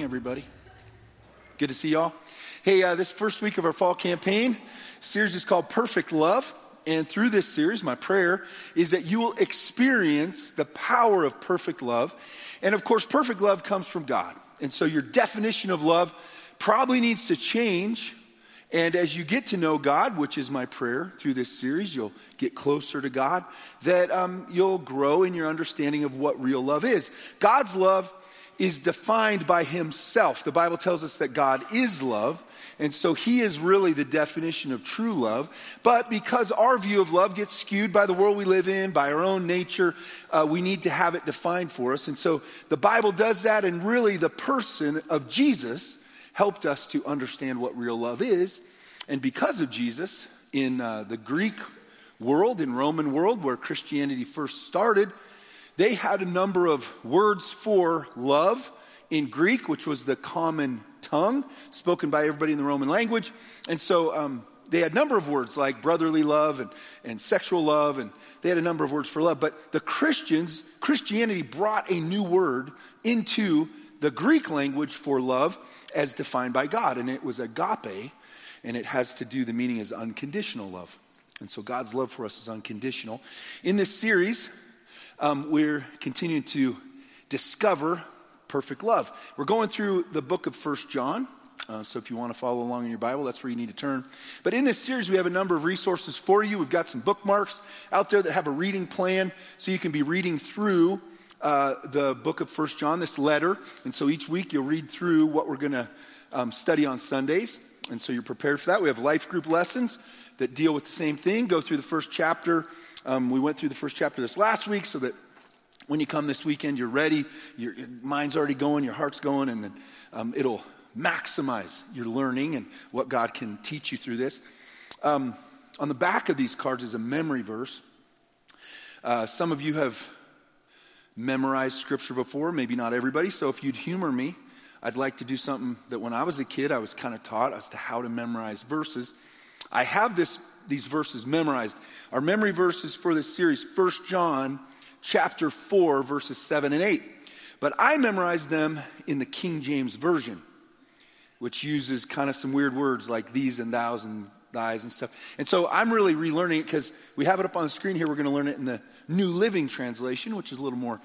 morning, everybody. Good to see y'all. Hey, uh, this first week of our fall campaign series is called Perfect Love. And through this series, my prayer is that you will experience the power of perfect love. And of course, perfect love comes from God. And so your definition of love probably needs to change. And as you get to know God, which is my prayer through this series, you'll get closer to God, that um, you'll grow in your understanding of what real love is. God's love is defined by himself. The Bible tells us that God is love, and so he is really the definition of true love. But because our view of love gets skewed by the world we live in, by our own nature, uh, we need to have it defined for us. And so the Bible does that, and really the person of Jesus helped us to understand what real love is. And because of Jesus, in uh, the Greek world, in Roman world, where Christianity first started, they had a number of words for love in Greek, which was the common tongue spoken by everybody in the Roman language. And so um, they had a number of words like brotherly love and, and sexual love, and they had a number of words for love. But the Christians, Christianity brought a new word into the Greek language for love as defined by God, and it was agape, and it has to do, the meaning is unconditional love. And so God's love for us is unconditional. In this series, um, we're continuing to discover perfect love. We're going through the book of First John. Uh, so if you want to follow along in your Bible, that's where you need to turn. But in this series, we have a number of resources for you. We've got some bookmarks out there that have a reading plan, so you can be reading through uh, the book of First John, this letter. And so each week you'll read through what we're going to um, study on Sundays. And so you're prepared for that. We have life group lessons that deal with the same thing. Go through the first chapter um, we went through the first chapter this last week so that when you come this weekend, you're ready, your, your mind's already going, your heart's going, and then um, it'll maximize your learning and what God can teach you through this. Um, on the back of these cards is a memory verse. Uh, some of you have memorized scripture before, maybe not everybody. So if you'd humor me, I'd like to do something that when I was a kid, I was kind of taught as to how to memorize verses. I have this these verses memorized. Our memory verses for this series, 1 John chapter 4, verses 7 and 8. But I memorized them in the King James Version, which uses kind of some weird words like these and thous and thys and stuff. And so I'm really relearning it because we have it up on the screen here. We're going to learn it in the New Living Translation, which is a little more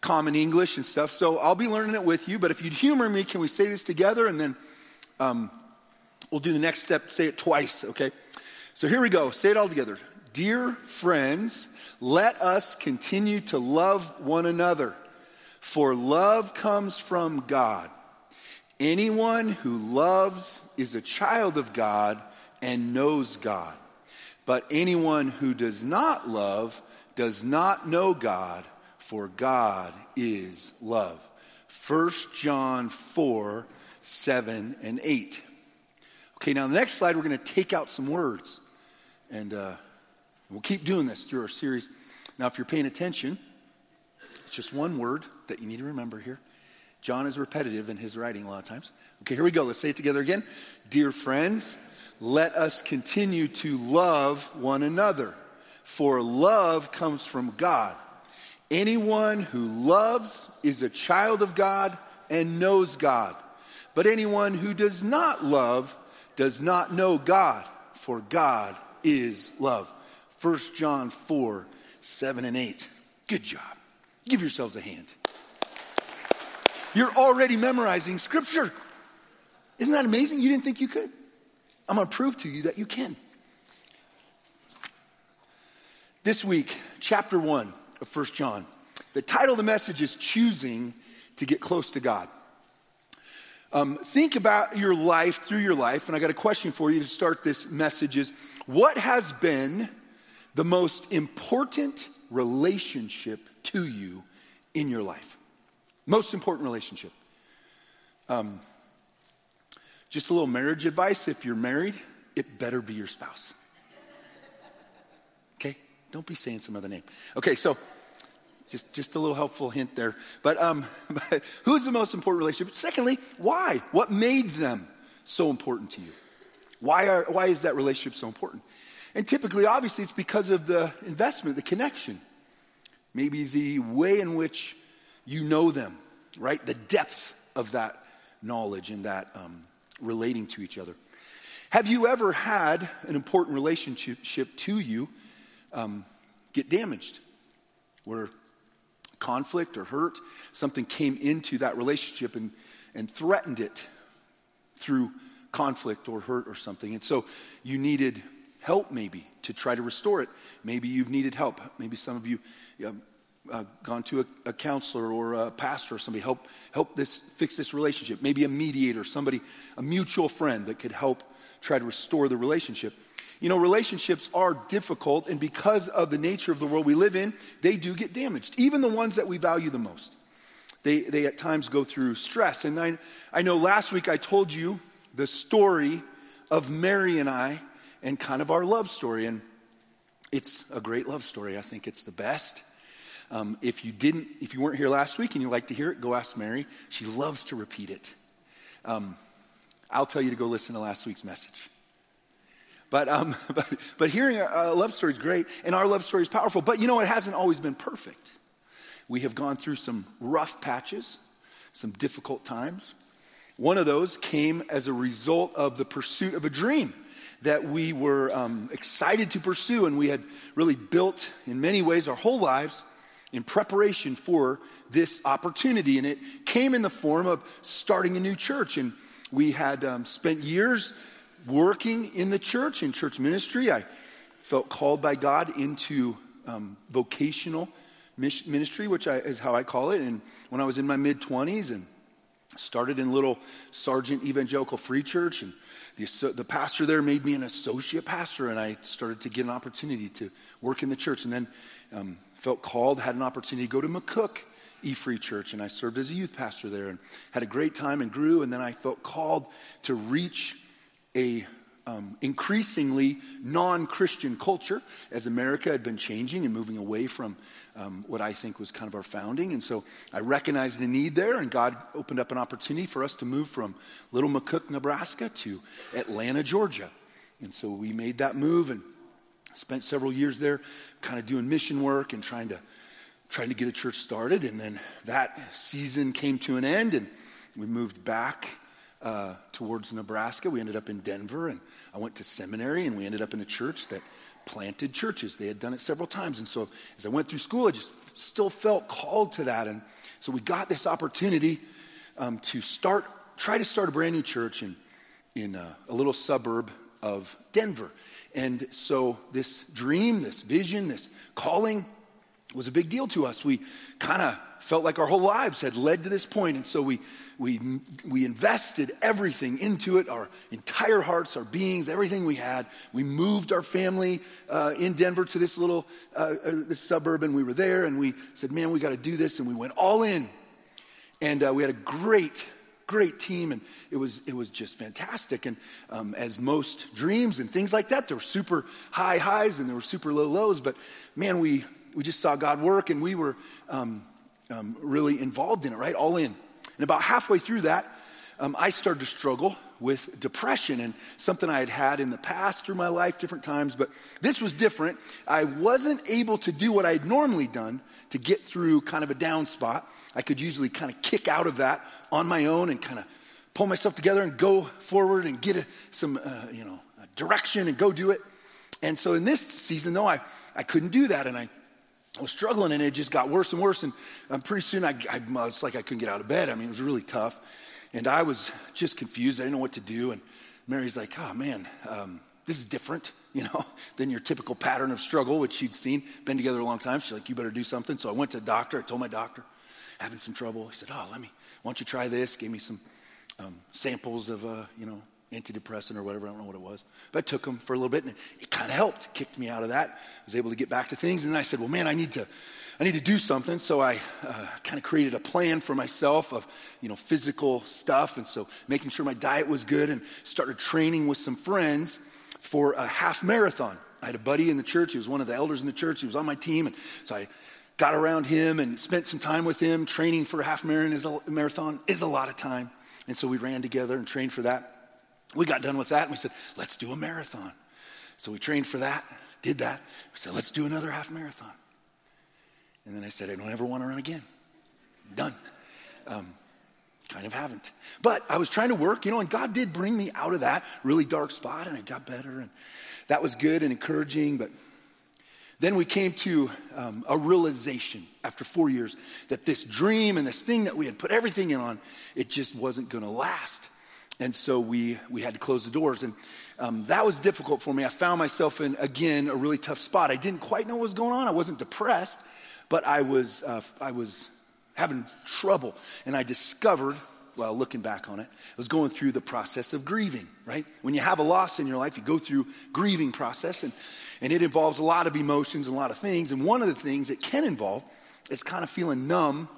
common English and stuff. So I'll be learning it with you. But if you'd humor me, can we say this together? And then um, we'll do the next step, say it twice, okay? So here we go. Say it all together. Dear friends, let us continue to love one another, for love comes from God. Anyone who loves is a child of God and knows God. But anyone who does not love does not know God, for God is love. 1 John 4 7 and 8. Okay, now the next slide, we're going to take out some words. And uh, we'll keep doing this through our series. Now, if you're paying attention, it's just one word that you need to remember here. John is repetitive in his writing a lot of times. Okay, here we go. Let's say it together again. Dear friends, let us continue to love one another, for love comes from God. Anyone who loves is a child of God and knows God. But anyone who does not love does not know God, for God is love. 1 John 4 7 and 8. Good job. Give yourselves a hand. You're already memorizing scripture. Isn't that amazing? You didn't think you could? I'm going to prove to you that you can. This week, chapter 1 of 1 John. The title of the message is Choosing to Get Close to God. Um, think about your life through your life, and I got a question for you to start this message is what has been the most important relationship to you in your life? Most important relationship. Um, just a little marriage advice if you're married, it better be your spouse. Okay? Don't be saying some other name. Okay, so just, just a little helpful hint there. But, um, but who's the most important relationship? Secondly, why? What made them so important to you? Why, are, why is that relationship so important? And typically, obviously, it's because of the investment, the connection. Maybe the way in which you know them, right? The depth of that knowledge and that um, relating to each other. Have you ever had an important relationship to you um, get damaged? Where conflict or hurt, something came into that relationship and, and threatened it through conflict or hurt or something. And so you needed help maybe to try to restore it. Maybe you've needed help. Maybe some of you have uh, gone to a, a, counselor or a pastor or somebody help help this fix this relationship. Maybe a mediator, somebody, a mutual friend that could help try to restore the relationship. You know, relationships are difficult, and because of the nature of the world we live in, they do get damaged. Even the ones that we value the most. They, they at times go through stress. And I, I know last week I told you the story of Mary and I and kind of our love story. And it's a great love story. I think it's the best. Um, if you didn't, if you weren't here last week and you'd like to hear it, go ask Mary. She loves to repeat it. Um, I'll tell you to go listen to last week's message. But, um, but, but hearing a, love story is great, and our love story is powerful. But you know, it hasn't always been perfect. We have gone through some rough patches, some difficult times. One of those came as a result of the pursuit of a dream that we were um, excited to pursue, and we had really built, in many ways, our whole lives in preparation for this opportunity. And it came in the form of starting a new church. And we had um, spent years working in the church, in church ministry. I felt called by God into um, vocational ministry, which I, is how I call it. And when I was in my mid 20s and started in little Sargent Evangelical Free Church, and the, the pastor there made me an associate pastor, and I started to get an opportunity to work in the church. And then um, felt called, had an opportunity to go to McCook E Free Church, and I served as a youth pastor there and had a great time and grew. And then I felt called to reach a um, increasingly non Christian culture as America had been changing and moving away from um, what I think was kind of our founding. And so I recognized the need there, and God opened up an opportunity for us to move from Little McCook, Nebraska to Atlanta, Georgia. And so we made that move and spent several years there kind of doing mission work and trying to trying to get a church started and then that season came to an end and we moved back uh, towards nebraska. We ended up in denver and i went to seminary and we ended up in a church that planted churches. They had done it several times and so as i went through school i just still felt called to that. And so we got this opportunity um, to start try to start a brand new church in, in a, a little suburb of denver. And so this dream, this vision, this calling was a big deal to us. We kind of felt like our whole lives had led to this point, and so we we we invested everything into it, our entire hearts, our beings, everything we had. We moved our family uh, in Denver to this little uh, uh this suburb, and we were there, and we said, "Man, we got to do this," and we went all in, and uh, we had a great great team, and it was, it was just fantastic. And um, as most dreams and things like that, there were super high highs and there were super low lows. But man, we, we just saw God work, and we were um, um, really involved in it, right? All in. And about halfway through that, um, I started to struggle with depression and something I had had in the past through my life, different times, but this was different. I wasn't able to do what I had normally done to get through kind of a down spot. I could usually kind of kick out of that on my own and kind of pull myself together and go forward and get a, some, uh, you know, direction and go do it. And so in this season, though, I, I couldn't do that. And I, I was struggling and it just got worse and worse. And um, pretty soon, I, I, it's like I couldn't get out of bed. I mean, it was really tough. And I was just confused. I didn't know what to do. And Mary's like, oh, man, um, this is different, you know, than your typical pattern of struggle, which she'd seen, been together a long time. She's like, you better do something. So I went to the doctor. I told my doctor, having some trouble. He said, oh, let me, why don't you try this? Gave me some um, samples of, uh, you know, antidepressant or whatever. I don't know what it was. But I took them for a little bit and it kind of helped, kicked me out of that. I was able to get back to things. And then I said, well, man, I need to, I need to do something. So I uh, kind of created a plan for myself of, you know, physical stuff. And so making sure my diet was good and started training with some friends for a half marathon. I had a buddy in the church. He was one of the elders in the church. He was on my team. And so I got around him and spent some time with him. Training for a half marathon is a lot of time. And so we ran together and trained for that. We got done with that and we said, let's do a marathon. So we trained for that, did that. We said, let's do another half marathon. And then I said, I don't ever want to run again. I'm done. Um, kind of haven't. But I was trying to work, you know, and God did bring me out of that really dark spot and I got better and that was good and encouraging. But then we came to um, a realization after four years that this dream and this thing that we had put everything in on, it just wasn't going to last. And so we, we had to close the doors. And um, that was difficult for me. I found myself in, again, a really tough spot. I didn't quite know what was going on. I wasn't depressed, but I was, uh, I was having trouble. And I discovered, well, looking back on it, I was going through the process of grieving, right? When you have a loss in your life, you go through grieving process, and, and it involves a lot of emotions and a lot of things. And one of the things it can involve is kind of feeling numb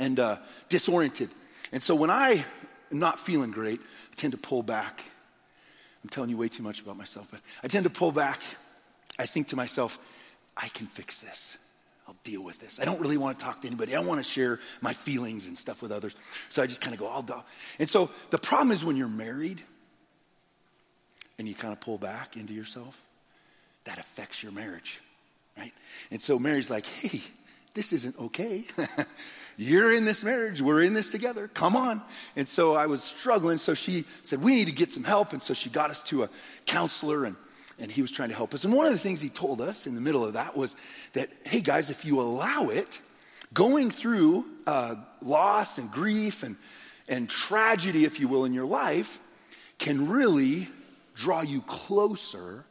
and uh, disoriented. And so when I am not feeling great, I tend to pull back I'm telling you way too much about myself, but I tend to pull back. I think to myself, I can fix this. I'll deal with this. I don't really want to talk to anybody. I don't want to share my feelings and stuff with others. So I just kind of go, I'll do. And so the problem is when you're married and you kind of pull back into yourself, that affects your marriage, right? And so Mary's like, hey, this isn't okay. You're in this marriage. We're in this together. Come on. And so I was struggling. So she said, We need to get some help. And so she got us to a counselor, and, and he was trying to help us. And one of the things he told us in the middle of that was that, hey, guys, if you allow it, going through uh, loss and grief and, and tragedy, if you will, in your life can really draw you closer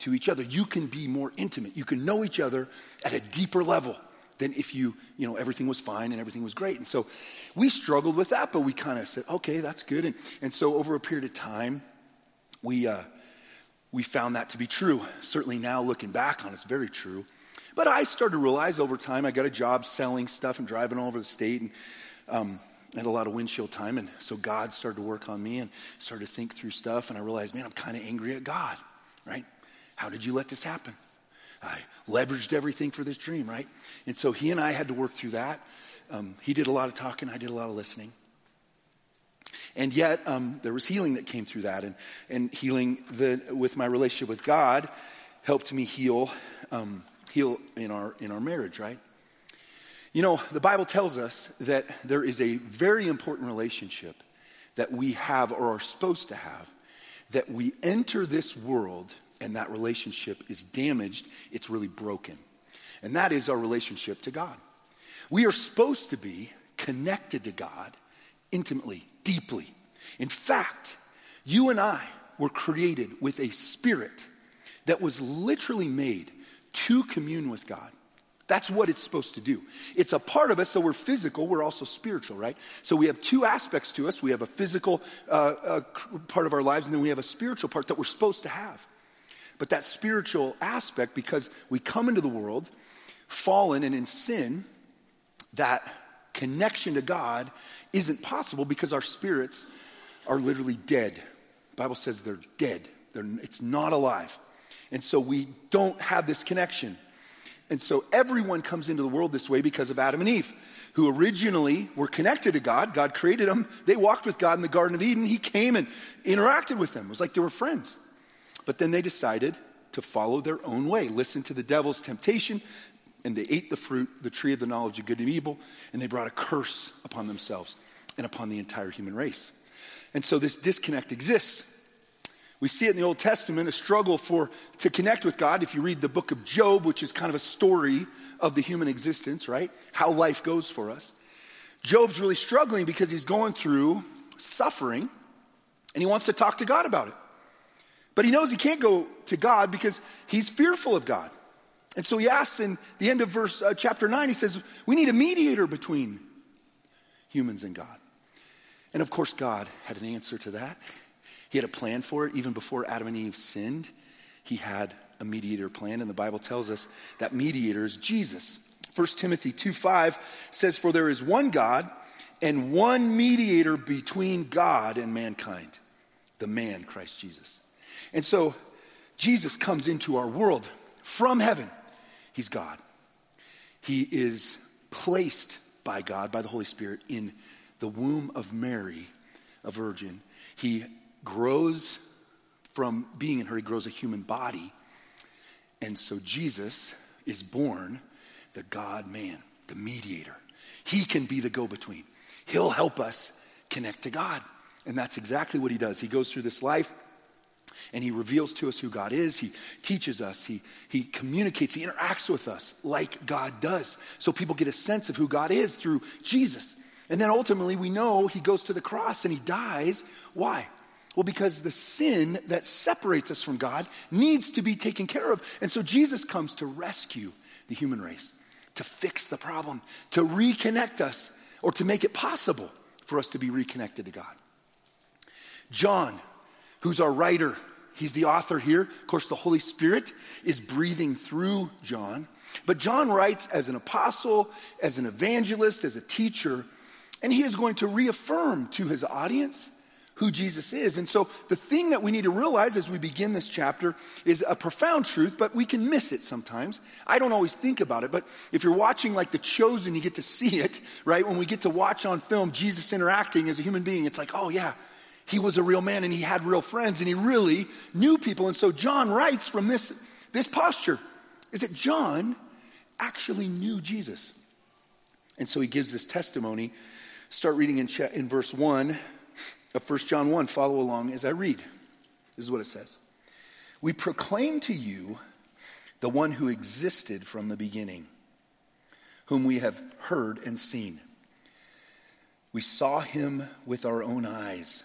to each other. You can be more intimate. You can know each other at a deeper level than if you, you know, everything was fine and everything was great. And so we struggled with that, but we kind of said, okay, that's good. And, and so over a period of time, we, uh, we found that to be true. Certainly now looking back on it, it's very true. But I started to realize over time, I got a job selling stuff and driving all over the state and um, had a lot of windshield time. And so God started to work on me and started to think through stuff. And I realized, man, I'm kind of angry at God, right? How did you let this happen? I leveraged everything for this dream, right? And so he and I had to work through that. Um, he did a lot of talking, I did a lot of listening. And yet, um, there was healing that came through that. And, and healing the, with my relationship with God helped me heal, um, heal in, our, in our marriage, right? You know, the Bible tells us that there is a very important relationship that we have or are supposed to have, that we enter this world and that relationship is damaged, it's really broken. And that is our relationship to God. We are supposed to be connected to God intimately, deeply. In fact, you and I were created with a spirit that was literally made to commune with God. That's what it's supposed to do. It's a part of us, so we're physical, we're also spiritual, right? So we have two aspects to us. We have a physical uh, uh, part of our lives, and then we have a spiritual part that we're supposed to have. But that spiritual aspect, because we come into the world fallen and in sin, that connection to God isn't possible because our spirits are literally dead. The Bible says they're dead. They're, it's not alive. And so we don't have this connection. And so everyone comes into the world this way because of Adam and Eve, who originally were connected to God. God created them. They walked with God in the Garden of Eden. He came and interacted with them. It was like they were friends. But then they decided to follow their own way, listen to the devil's temptation, and they ate the fruit, the tree of the knowledge of good and evil, and they brought a curse upon themselves and upon the entire human race. And so this disconnect exists. We see it in the Old Testament, a struggle for to connect with God. If you read the book of Job, which is kind of a story of the human existence, right? How life goes for us. Job's really struggling because he's going through suffering and he wants to talk to God about it. But he knows he can't go to God because he's fearful of God. And so he asks in the end of verse uh, chapter 9, he says, We need a mediator between humans and God. And of course, God had an answer to that. He had a plan for it. Even before Adam and Eve sinned, he had a mediator plan. And the Bible tells us that mediator is Jesus. 1 Timothy 2 5 says, For there is one God and one mediator between God and mankind, the man, Christ Jesus. And so Jesus comes into our world from heaven. He's God. He is placed by God, by the Holy Spirit, in the womb of Mary, a virgin. He grows from being in her, he grows a human body. And so Jesus is born the God man, the mediator. He can be the go between. He'll help us connect to God. And that's exactly what he does. He goes through this life and he reveals to us who God is. He teaches us. He, he communicates. He interacts with us like God does. So people get a sense of who God is through Jesus. And then ultimately, we know he goes to the cross and he dies. Why? Well, because the sin that separates us from God needs to be taken care of. And so Jesus comes to rescue the human race, to fix the problem, to reconnect us, or to make it possible for us to be reconnected to God. John, who's our writer, he's the author here. Of course, the Holy Spirit is breathing through John. But John writes as an apostle, as an evangelist, as a teacher, and he is going to reaffirm to his audience who Jesus is. And so the thing that we need to realize as we begin this chapter is a profound truth, but we can miss it sometimes. I don't always think about it, but if you're watching like The Chosen, you get to see it, right? When we get to watch on film Jesus interacting as a human being, it's like, oh yeah, he was a real man and he had real friends and he really knew people. And so John writes from this, this posture is that John actually knew Jesus. And so he gives this testimony. Start reading in, in verse 1 of 1 John 1. Follow along as I read. This is what it says We proclaim to you the one who existed from the beginning, whom we have heard and seen. We saw him with our own eyes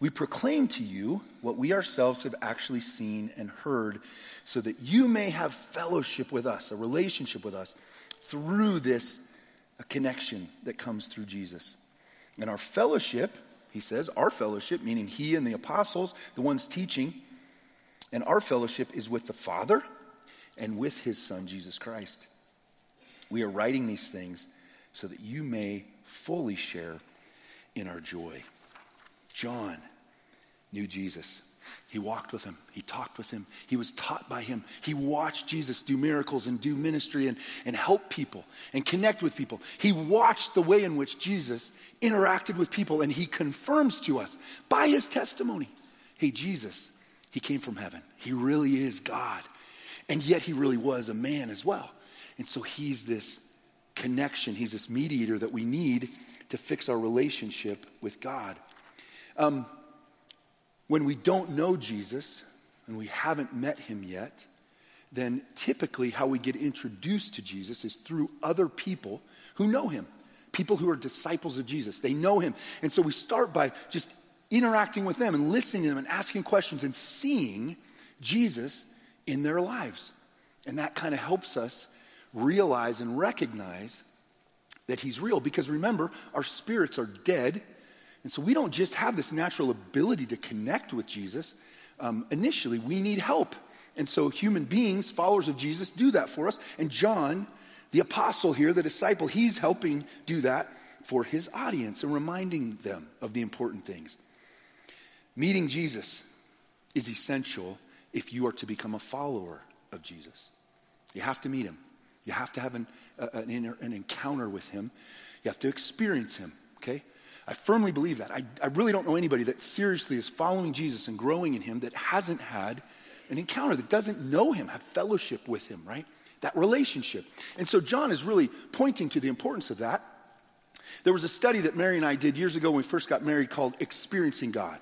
We proclaim to you what we ourselves have actually seen and heard, so that you may have fellowship with us, a relationship with us, through this connection that comes through Jesus. And our fellowship, he says, our fellowship, meaning he and the apostles, the ones teaching, and our fellowship is with the Father and with his Son, Jesus Christ. We are writing these things so that you may fully share in our joy. John knew Jesus. He walked with him. He talked with him. He was taught by him. He watched Jesus do miracles and do ministry and, and help people and connect with people. He watched the way in which Jesus interacted with people and he confirms to us by his testimony hey, Jesus, he came from heaven. He really is God. And yet he really was a man as well. And so he's this connection, he's this mediator that we need to fix our relationship with God. Um, when we don't know Jesus and we haven't met him yet, then typically how we get introduced to Jesus is through other people who know him, people who are disciples of Jesus. They know him. And so we start by just interacting with them and listening to them and asking questions and seeing Jesus in their lives. And that kind of helps us realize and recognize that he's real because remember, our spirits are dead and so we don't just have this natural ability to connect with Jesus. Um, initially, we need help. And so human beings, followers of Jesus, do that for us. And John, the apostle here, the disciple, he's helping do that for his audience and reminding them of the important things. Meeting Jesus is essential if you are to become a follower of Jesus. You have to meet him. You have to have an, uh, an, an encounter with him. You have to experience him, okay? I firmly believe that. I, I really don't know anybody that seriously is following Jesus and growing in him that hasn't had an encounter, that doesn't know him, have fellowship with him, right? That relationship. And so John is really pointing to the importance of that. There was a study that Mary and I did years ago when we first got married called Experiencing God.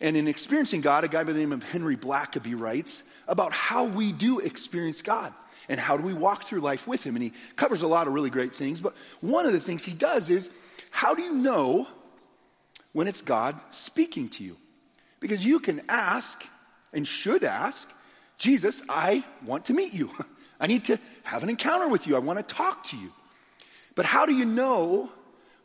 And in Experiencing God, a guy by the name of Henry Blackaby writes about how we do experience God and how do we walk through life with him. And he covers a lot of really great things, but one of the things he does is how do you know when it's God speaking to you? Because you can ask and should ask, Jesus, I want to meet you. I need to have an encounter with you. I want to talk to you. But how do you know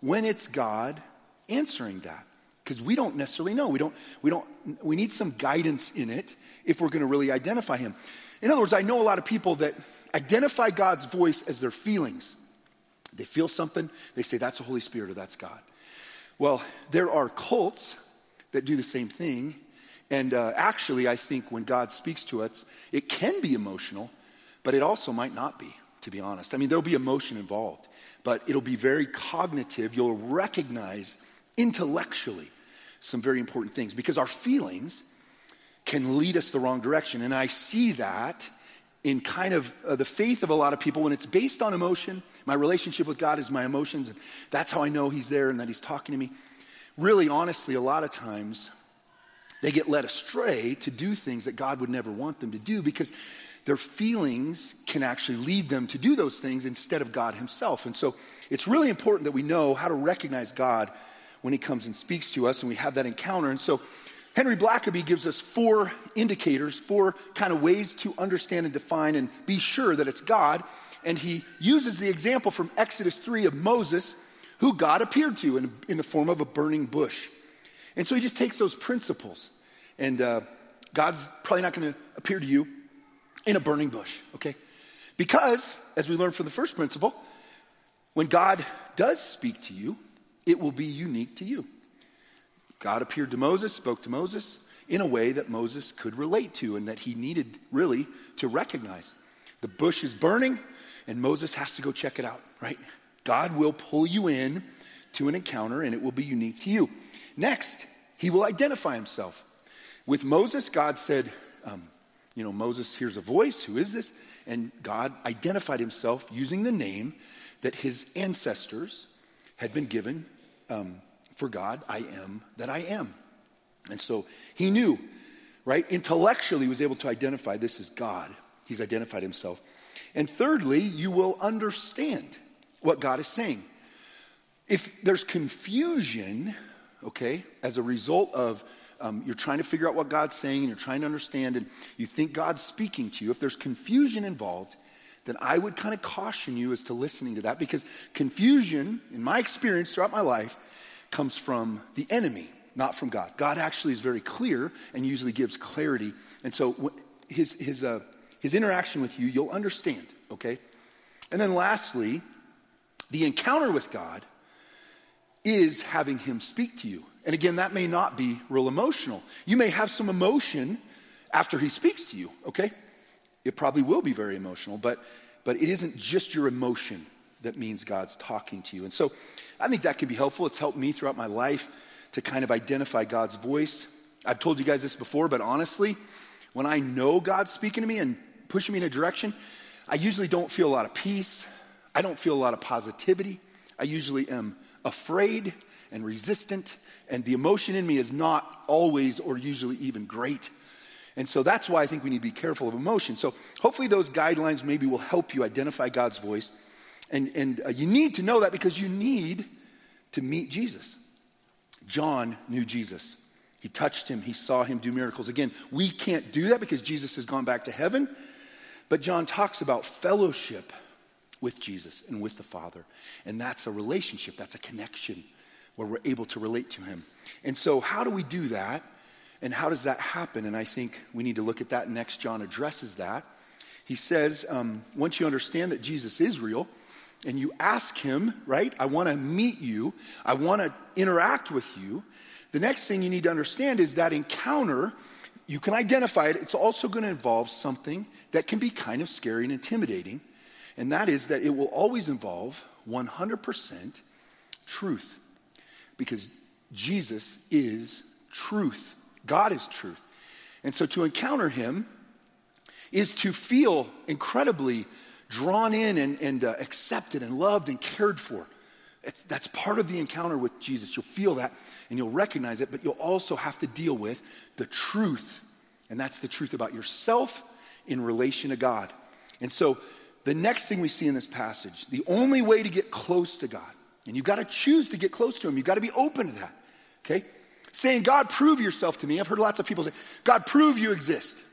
when it's God answering that? Because we don't necessarily know. We don't, we don't, we need some guidance in it if we're going to really identify him. In other words, I know a lot of people that identify God's voice as their feelings. They feel something, they say that's the Holy Spirit or that's God. Well, there are cults that do the same thing. And uh, actually, I think when God speaks to us, it can be emotional, but it also might not be, to be honest. I mean, there'll be emotion involved, but it'll be very cognitive. You'll recognize intellectually some very important things because our feelings can lead us the wrong direction. And I see that in kind of uh, the faith of a lot of people when it's based on emotion. My relationship with God is my emotions, and that's how I know He's there and that He's talking to me. Really, honestly, a lot of times they get led astray to do things that God would never want them to do because their feelings can actually lead them to do those things instead of God Himself. And so it's really important that we know how to recognize God when He comes and speaks to us and we have that encounter. And so Henry Blackaby gives us four indicators, four kind of ways to understand and define and be sure that it's God. And he uses the example from Exodus 3 of Moses, who God appeared to in, in the form of a burning bush. And so he just takes those principles, and uh, God's probably not going to appear to you in a burning bush, okay? Because, as we learned from the first principle, when God does speak to you, it will be unique to you. God appeared to Moses, spoke to Moses in a way that Moses could relate to and that he needed really to recognize. The bush is burning, and Moses has to go check it out, right? God will pull you in to an encounter, and it will be unique to you. Next, he will identify himself. With Moses, God said, um, You know, Moses hears a voice. Who is this? And God identified himself using the name that his ancestors had been given um, for God I am that I am. And so he knew, right? Intellectually, he was able to identify this is God. He's identified himself. And thirdly, you will understand what God is saying. If there's confusion, okay, as a result of um, you're trying to figure out what God's saying and you're trying to understand and you think God's speaking to you, if there's confusion involved, then I would kind of caution you as to listening to that because confusion, in my experience throughout my life, comes from the enemy, not from God. God actually is very clear and usually gives clarity. And so his, his, uh, his interaction with you, you'll understand, okay? And then lastly, the encounter with God is having him speak to you. And again, that may not be real emotional. You may have some emotion after he speaks to you, okay? It probably will be very emotional, but, but it isn't just your emotion that means God's talking to you. And so I think that can be helpful. It's helped me throughout my life to kind of identify God's voice. I've told you guys this before, but honestly, when I know God's speaking to me and pushing me in a direction, I usually don't feel a lot of peace. I don't feel a lot of positivity. I usually am afraid and resistant, and the emotion in me is not always or usually even great. And so that's why I think we need to be careful of emotion. So hopefully those guidelines maybe will help you identify God's voice. And, and uh, you need to know that because you need to meet Jesus. John knew Jesus. He touched him, he saw him do miracles. Again, we can't do that because Jesus has gone back to heaven. But John talks about fellowship with Jesus and with the Father. And that's a relationship, that's a connection where we're able to relate to Him. And so, how do we do that? And how does that happen? And I think we need to look at that next. John addresses that. He says, um, once you understand that Jesus is real, and you ask Him, right, I want to meet you, I want to interact with you, the next thing you need to understand is that encounter, you can identify it, it's also going to involve something that can be kind of scary and intimidating and that is that it will always involve 100% truth because Jesus is truth. God is truth. And so to encounter him is to feel incredibly drawn in and, and uh, accepted and loved and cared for. It's, that's part of the encounter with Jesus. You'll feel that and you'll recognize it, but you'll also have to deal with the truth. And that's the truth about yourself in relation to God. And so the next thing we see in this passage, the only way to get close to God, and you've got to choose to get close to Him, you've got to be open to that, okay? Saying, God, prove yourself to me. I've heard lots of people say, God, prove you exist.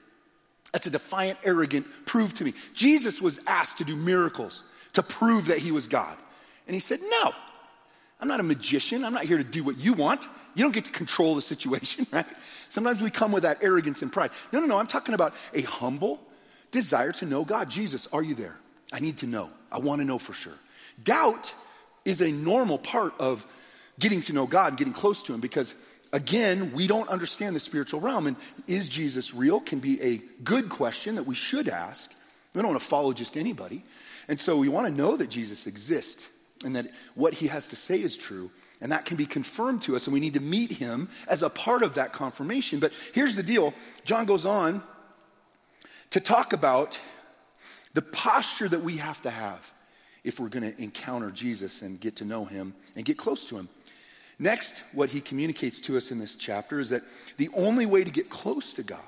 That's a defiant, arrogant, prove to me. Jesus was asked to do miracles to prove that He was God. And He said, No, I'm not a magician. I'm not here to do what you want. You don't get to control the situation, right? Sometimes we come with that arrogance and pride. No, no, no. I'm talking about a humble, desire to know God. Jesus, are you there? I need to know. I want to know for sure. Doubt is a normal part of getting to know God and getting close to Him because again, we don't understand the spiritual realm. And is Jesus real? Can be a good question that we should ask. We don't want to follow just anybody. And so we want to know that Jesus exists and that what he has to say is true. And that can be confirmed to us, and we need to meet him as a part of that confirmation. But here's the deal John goes on to talk about the posture that we have to have if we're going to encounter Jesus and get to know him and get close to him. Next, what he communicates to us in this chapter is that the only way to get close to God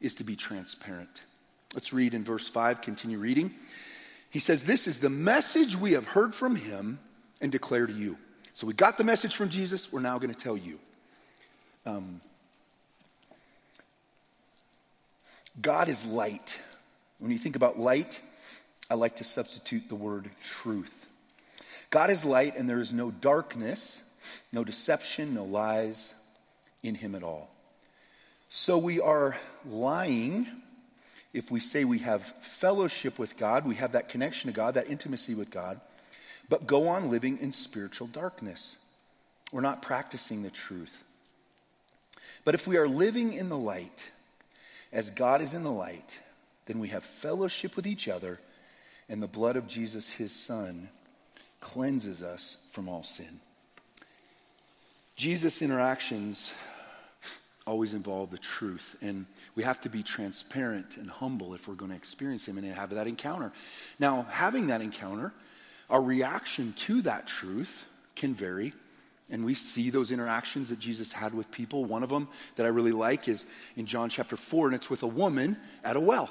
is to be transparent. Let's read in verse 5, continue reading. He says, This is the message we have heard from him and declare to you. So we got the message from Jesus, we're now going to tell you. Um, God is light. When you think about light, I like to substitute the word truth. God is light, and there is no darkness no deception, no lies in him at all. So we are lying if we say we have fellowship with God, we have that connection to God, that intimacy with God, but go on living in spiritual darkness. We're not practicing the truth. But if we are living in the light, as God is in the light, then we have fellowship with each other, and the blood of Jesus, his Son, cleanses us from all sin. Jesus' interactions always involve the truth, and we have to be transparent and humble if we're going to experience Him and have that encounter. Now, having that encounter, our reaction to that truth can vary. And we see those interactions that Jesus had with people. One of them that I really like is in John chapter 4, and it's with a woman at a well.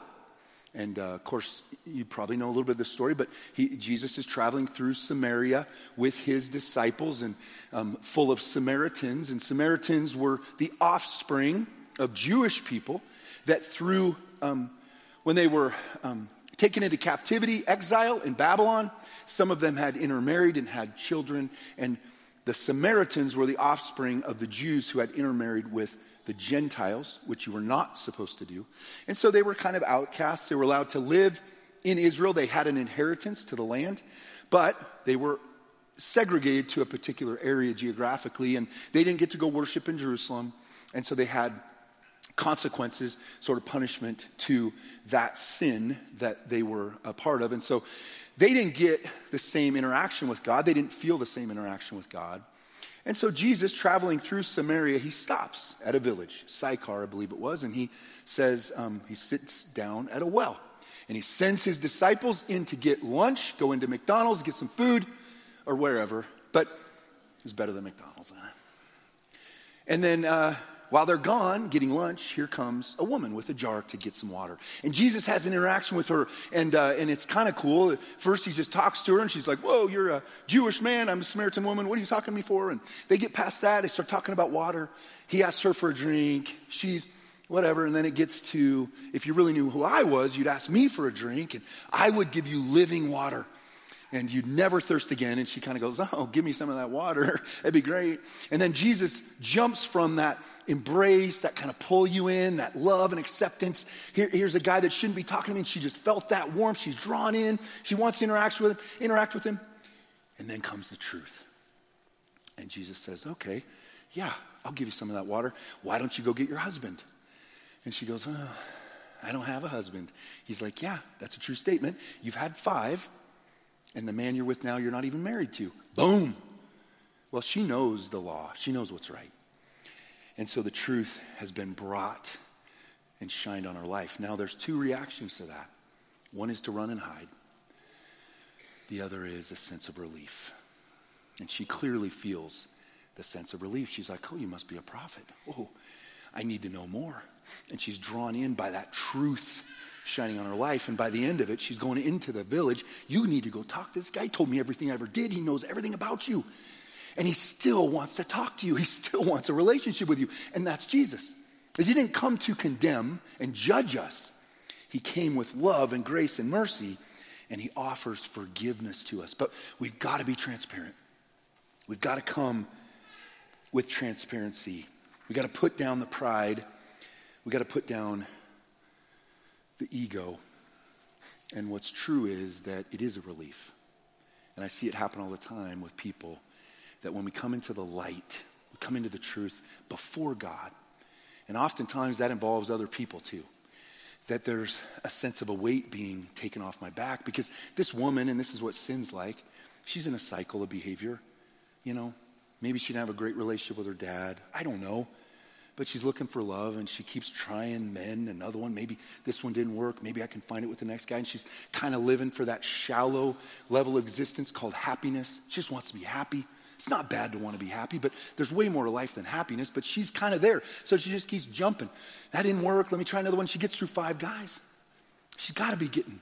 And uh, of course, you probably know a little bit of the story, but he, Jesus is traveling through Samaria with his disciples and um, full of Samaritans. And Samaritans were the offspring of Jewish people that through, um, when they were um, taken into captivity, exile in Babylon, some of them had intermarried and had children. And the Samaritans were the offspring of the Jews who had intermarried with the Gentiles, which you were not supposed to do. And so they were kind of outcasts. They were allowed to live in Israel, they had an inheritance to the land, but they were segregated to a particular area geographically, and they didn't get to go worship in Jerusalem. And so they had consequences, sort of punishment to that sin that they were a part of. And so they didn't get the same interaction with God, they didn't feel the same interaction with God. And so Jesus, traveling through Samaria, he stops at a village, Sychar, I believe it was, and he says, um, he sits down at a well. And he sends his disciples in to get lunch, go into McDonald's, get some food, or wherever. But it's better than McDonald's. Huh? And then uh, while they're gone getting lunch, here comes a woman with a jar to get some water. And Jesus has an interaction with her, and, uh, and it's kind of cool. First, he just talks to her, and she's like, Whoa, you're a Jewish man. I'm a Samaritan woman. What are you talking to me for? And they get past that. They start talking about water. He asks her for a drink. She's whatever. And then it gets to if you really knew who I was, you'd ask me for a drink, and I would give you living water and you'd never thirst again. And she kind of goes, Oh, give me some of that water. That'd be great. And then Jesus jumps from that embrace, that kind of pull you in, that love and acceptance. Here, here's a guy that shouldn't be talking to me, and she just felt that warmth. She's drawn in. She wants to interact with him, interact with him. And then comes the truth. And Jesus says, Okay, yeah, I'll give you some of that water. Why don't you go get your husband? And she goes, oh, I don't have a husband. He's like, Yeah, that's a true statement. You've had five and the man you're with now you're not even married to. Boom. Well, she knows the law, she knows what's right. And so the truth has been brought and shined on her life. Now there's two reactions to that one is to run and hide, the other is a sense of relief. And she clearly feels the sense of relief. She's like, Oh, you must be a prophet. Oh, I need to know more. And she's drawn in by that truth shining on her life. And by the end of it, she's going into the village. You need to go talk to this guy. Told me everything I ever did. He knows everything about you. And he still wants to talk to you. He still wants a relationship with you. And that's Jesus. Because he didn't come to condemn and judge us. He came with love and grace and mercy, and he offers forgiveness to us. But we've got to be transparent. We've got to come with transparency. We've got to put down the pride. We've got to put down the ego. And what's true is that it is a relief. And I see it happen all the time with people that when we come into the light, We come into the truth before God. And oftentimes that involves other people too. That there's a sense of a weight being taken off my back because this woman, and this is what sin's like, she's in a cycle of behavior. You know, maybe she didn't have a great relationship with her dad. I don't know but she's looking for love and she keeps trying men another one maybe this one didn't work maybe i can find it with the next guy and she's kind of living for that shallow level of existence called happiness. She just wants to be happy. It's not bad to want to be happy but there's way more to life than happiness but she's kind of there. So she just keeps jumping. That didn't work let me try another one. She gets through five guys. She's got to be getting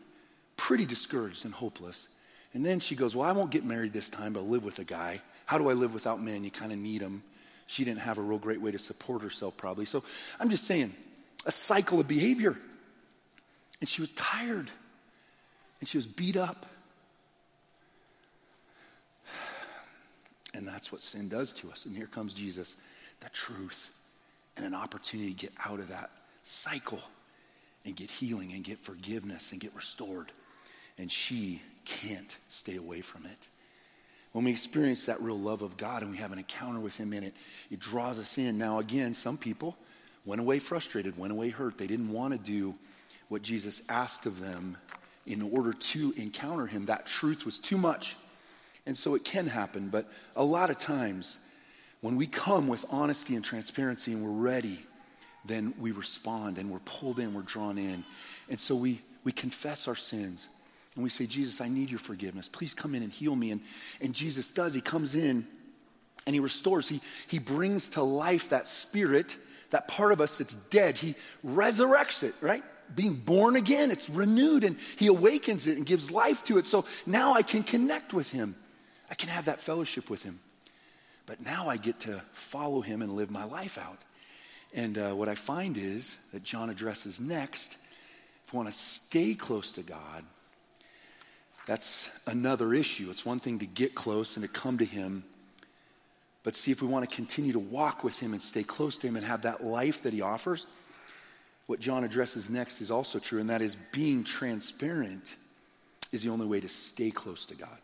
pretty discouraged and hopeless. And then she goes well i won't get married this time but i'll live with a guy. How do i live without men? You kind of need them she didn't have a real great way to support herself, probably. So I'm just saying, a cycle of behavior. And she was tired. And she was beat up. And that's what sin does to us. And here comes Jesus, the truth, and an opportunity to get out of that cycle and get healing and get forgiveness and get restored. And she can't stay away from it. When we experience that real love of God and we have an encounter with Him in it, it draws us in. Now, again, some people went away frustrated, went away hurt. They didn't want to do what Jesus asked of them in order to encounter Him. That truth was too much. And so it can happen. But a lot of times, when we come with honesty and transparency and we're ready, then we respond and we're pulled in, we're drawn in. And so we, we confess our sins and we say, Jesus, I need your forgiveness. Please come in and heal me. And, and Jesus does. He comes in and he restores. He, he brings to life that spirit, that part of us that's dead. He resurrects it, right? Being born again, it's renewed and he awakens it and gives life to it. So now I can connect with him. I can have that fellowship with him. But now I get to follow him and live my life out. And uh, what I find is that John addresses next if we want to stay close to God, that's another issue. It's one thing to get close and to come to Him. But see, if we want to continue to walk with Him and stay close to Him and have that life that He offers, what John addresses next is also true, and that is being transparent is the only way to stay close to God.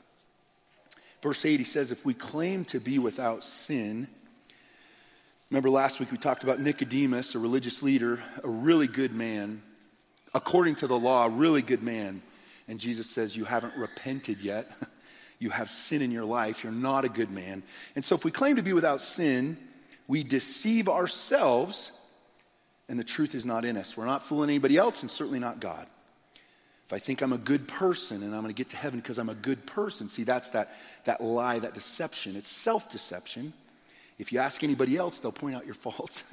Verse 8, he says, If we claim to be without sin, remember last week we talked about Nicodemus, a religious leader, a really good man, according to the law, a really good man and Jesus says, You haven't repented yet. you have sin in your life. You're not a good man. And so, if we claim to be without sin, we deceive ourselves, and the truth is not in us. We're not fooling anybody else, and certainly not God. If I think I'm a good person and I'm going to get to heaven because I'm a good person, see, that's that, that lie, that deception. It's self deception. If you ask anybody else, they'll point out your faults.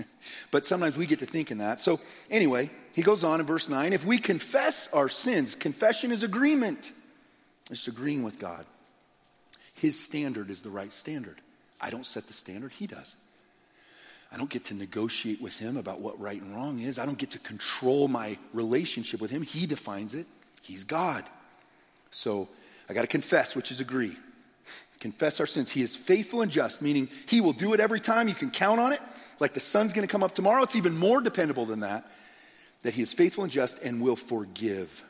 but sometimes we get to thinking that. So, anyway, he goes on in verse 9 if we confess our sins, confession is agreement, it's agreeing with God. His standard is the right standard. I don't set the standard, he does. I don't get to negotiate with him about what right and wrong is. I don't get to control my relationship with him. He defines it. He's God. So I got to confess, which is agree confess our sins. He is faithful and just, meaning he will do it every time. You can count on it. Like the sun's going to come up tomorrow. It's even more dependable than that, that he is faithful and just and will forgive.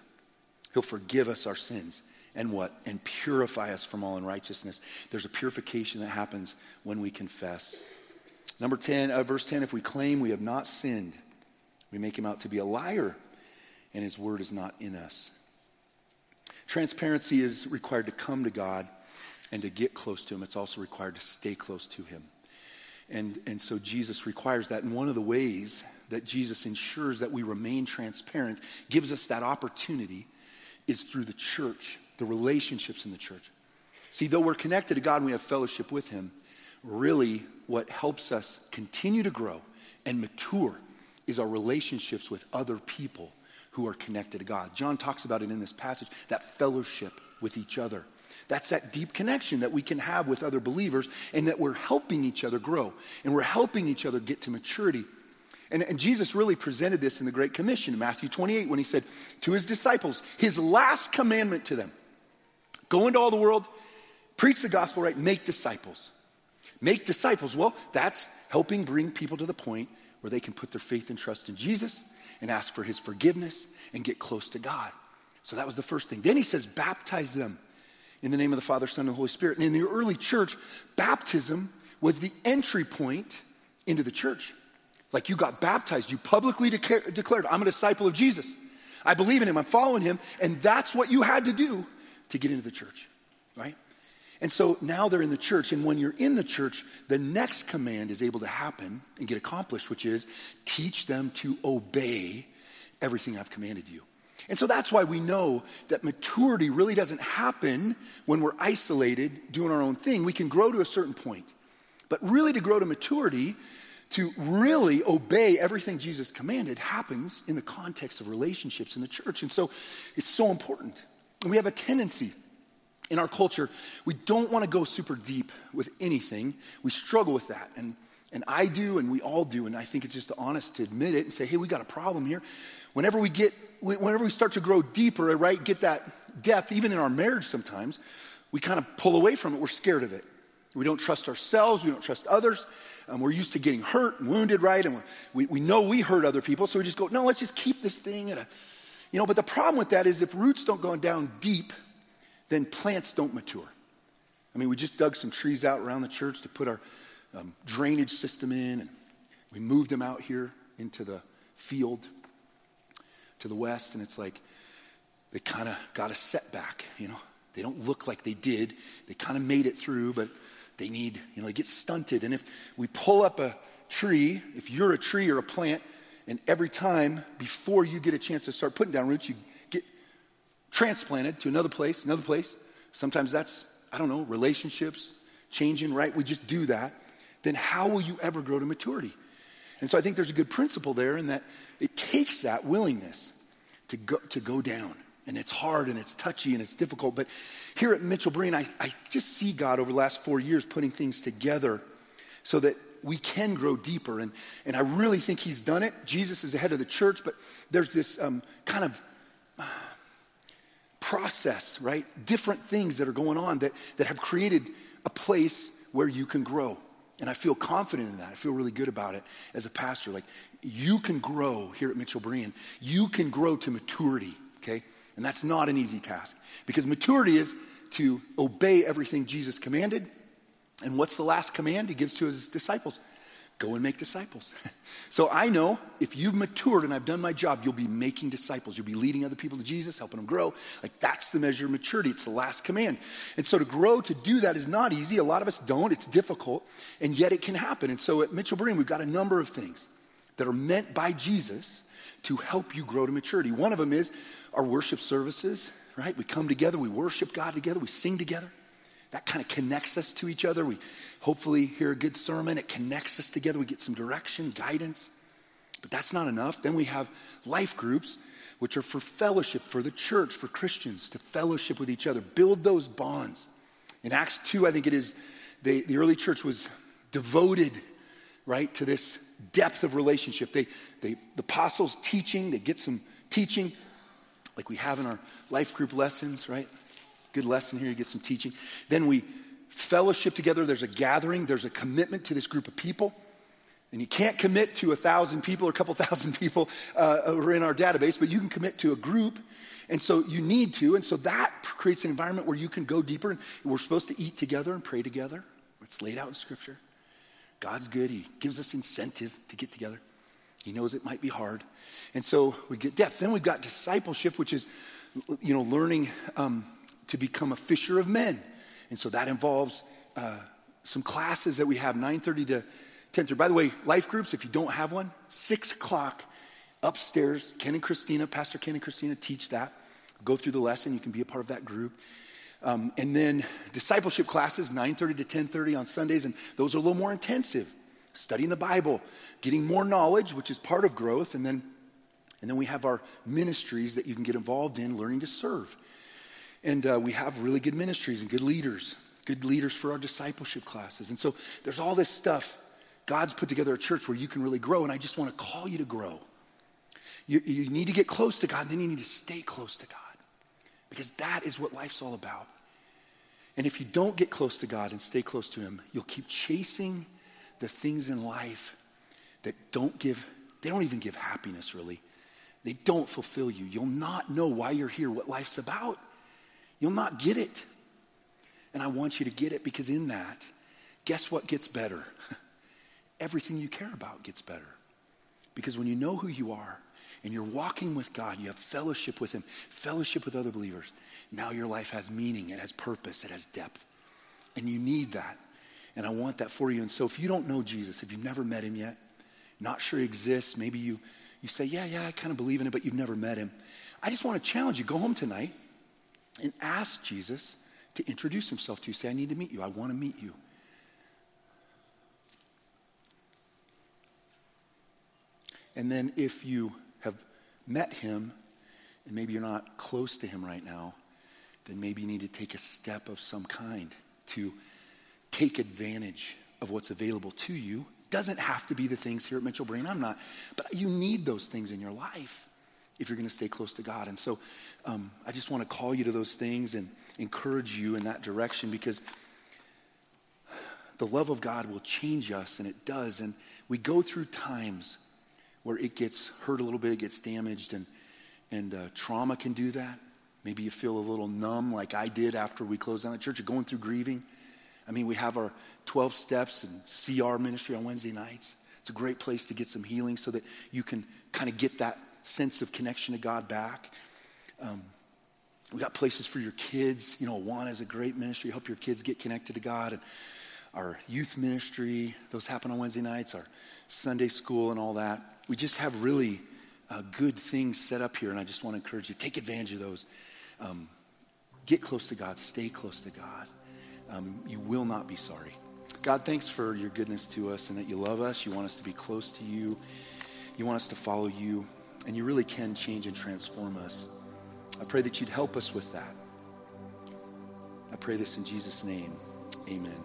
He'll forgive us our sins. And what? And purify us from all unrighteousness. There's a purification that happens when we confess. Number 10, uh, verse 10 if we claim we have not sinned, we make him out to be a liar, and his word is not in us. Transparency is required to come to God and to get close to him, it's also required to stay close to him. And, and so Jesus requires that. And one of the ways that Jesus ensures that we remain transparent, gives us that opportunity, is through the church, the relationships in the church. See, though we're connected to God and we have fellowship with him, really what helps us continue to grow and mature is our relationships with other people who are connected to God. John talks about it in this passage that fellowship with each other. That's that deep connection that we can have with other believers and that we're helping each other grow and we're helping each other get to maturity. And, and, Jesus really presented this in the Great Commission in Matthew 28 when he said to his disciples, his last commandment to them go into all the world, preach the gospel, right? Make disciples. Make disciples. Well, that's helping bring people to the point where they can put their faith and trust in Jesus and ask for his forgiveness and get close to God. So that was the first thing. Then he says, baptize them in the name of the Father, Son, and the Holy Spirit. And in the early church, baptism was the entry point into the church. Like you got baptized, you publicly declared, I'm a disciple of Jesus. I believe in him, I'm following him, and that's what you had to do to get into the church, right? And so now they're in the church, and when you're in the church, the next command is able to happen and get accomplished, which is teach them to obey everything I've commanded you. And so that's why we know that maturity really doesn't happen when we're isolated doing our own thing. We can grow to a certain point. But really, to grow to maturity, to really obey everything Jesus commanded, happens in the context of relationships in the church. And so it's so important. And we have a tendency in our culture, we don't want to go super deep with anything. We struggle with that. And, and I do, and we all do. And I think it's just honest to admit it and say, hey, we got a problem here. Whenever we get, whenever we start to grow deeper, right, get that depth, even in our marriage sometimes, we kind of pull away from it. We're scared of it. We don't trust ourselves. We don't trust others. Um, we're used to getting hurt and wounded, right? And we, we know we hurt other people. So we just go, no, let's just keep this thing at a, you know, but the problem with that is if roots don't go down deep, then plants don't mature. I mean, we just dug some trees out around the church to put our um, drainage system in, and we moved them out here into the field to the west, and it's like they kind of got a setback, you know. They don't look like they did. They kind of made it through, but they need, you know, they get stunted. And if we pull up a tree, if you're a tree or a plant, and every time before you get a chance to start putting down roots, you get transplanted to another place, another place. Sometimes that's, I don't know, relationships, changing, right? We just do that. Then how will you ever grow to maturity? And so I think there's a good principle there in that it takes that willingness to go, to go down. And it's hard and it's touchy and it's difficult. But here at Mitchell Breen, I, I just see God over the last four years putting things together so that we can grow deeper. And, and I really think He's done it. Jesus is the head of the church, but there's this um, kind of uh, process, right? Different things that are going on that, that have created a place where you can grow. And I feel confident in that. I feel really good about it as a pastor. Like, you can grow here at Mitchell Breen. You can grow to maturity, okay? And that's not an easy task because maturity is to obey everything Jesus commanded. And what's the last command he gives to his disciples? Go and make disciples. so I know if you've matured and I've done my job, you'll be making disciples. You'll be leading other people to Jesus, helping them grow. Like that's the measure of maturity. It's the last command. And so to grow, to do that is not easy. A lot of us don't. It's difficult. And yet it can happen. And so at Mitchell Breen, we've got a number of things that are meant by Jesus to help you grow to maturity. One of them is our worship services, right? We come together, we worship God together, we sing together. That kind of connects us to each other. We hopefully hear a good sermon, it connects us together, we get some direction, guidance. But that's not enough. Then we have life groups, which are for fellowship, for the church, for Christians to fellowship with each other, build those bonds. In Acts 2, I think it is, they, the early church was devoted, right, to this depth of relationship. They, they, the apostles teaching, they get some teaching, like we have in our life group lessons, right? Good lesson here, you get some teaching. Then we fellowship together, there's a gathering, there's a commitment to this group of people. And you can't commit to a thousand people or a couple thousand people uh, are in our database, but you can commit to a group. And so you need to. And so that creates an environment where you can go deeper. And we're supposed to eat together and pray together. It's laid out in Scripture. God's good. He gives us incentive to get together. He knows it might be hard. And so we get depth. Then we've got discipleship, which is, you know, learning um, to become a fisher of men. And so that involves uh, some classes that we have, 9.30 to 10.30. By the way, life groups, if you don't have one, 6 o'clock upstairs. Ken and Christina, Pastor Ken and Christina teach that. Go through the lesson. You can be a part of that group. Um, and then discipleship classes, 9.30 to 10.30 on Sundays. And those are a little more intensive. Studying the Bible, getting more knowledge, which is part of growth. And then and then we have our ministries that you can get involved in, learning to serve. And uh, we have really good ministries and good leaders, good leaders for our discipleship classes. And so there's all this stuff. God's put together a church where you can really grow, and I just want to call you to grow. You, you need to get close to God, and then you need to stay close to God because that is what life's all about. And if you don't get close to God and stay close to Him, you'll keep chasing the things in life that don't give, they don't even give happiness really they don't fulfill you. You'll not know why you're here, what life's about. You'll not get it. And I want you to get it because in that, guess what gets better? Everything you care about gets better. Because when you know who you are and you're walking with God, you have fellowship with Him, fellowship with other believers, now your life has meaning, it has purpose, it has depth. And you need that. And I want that for you. And so if you don't know Jesus, if you've never met Him yet, not sure He exists, maybe you, you say, yeah, yeah, I kind of believe in it, but you've never met Him. I just want to challenge you. Go home tonight and ask Jesus to introduce Himself to you. Say, I need to meet you. I want to meet you. And then if you have met him and maybe you're not close to him right now, then maybe you need to take a step of some kind to take advantage of what's available to you. Doesn't have to be the things here at Mitchell Breen. I'm not, but you need those things in your life if you're going to stay close to God. And so um, I just want to call you to those things and encourage you in that direction because the love of God will change us, and it does. And we go through times where it gets hurt a little bit, it gets damaged, and, and uh, trauma can do that. Maybe you feel a little numb like I did after we closed down the church. You're going through grieving. I mean, we have our 12 steps and CR ministry on Wednesday nights. It's a great place to get some healing so that you can kind of get that sense of connection to God back. Um, we got places for your kids. You know, One is a great ministry. Help your kids get connected to God. And our youth ministry, those happen on Wednesday nights, our Sunday school and all that we just have really uh, good things set up here, and I just want to encourage you take advantage of those. Um, get close to God, stay close to God. Um, you will not be sorry. God, thanks for your goodness to us and that you love us. You want us to be close to you. You want us to follow you, and you really can change and transform us. I pray that you'd help us with that. I pray this in Jesus' name. Amen.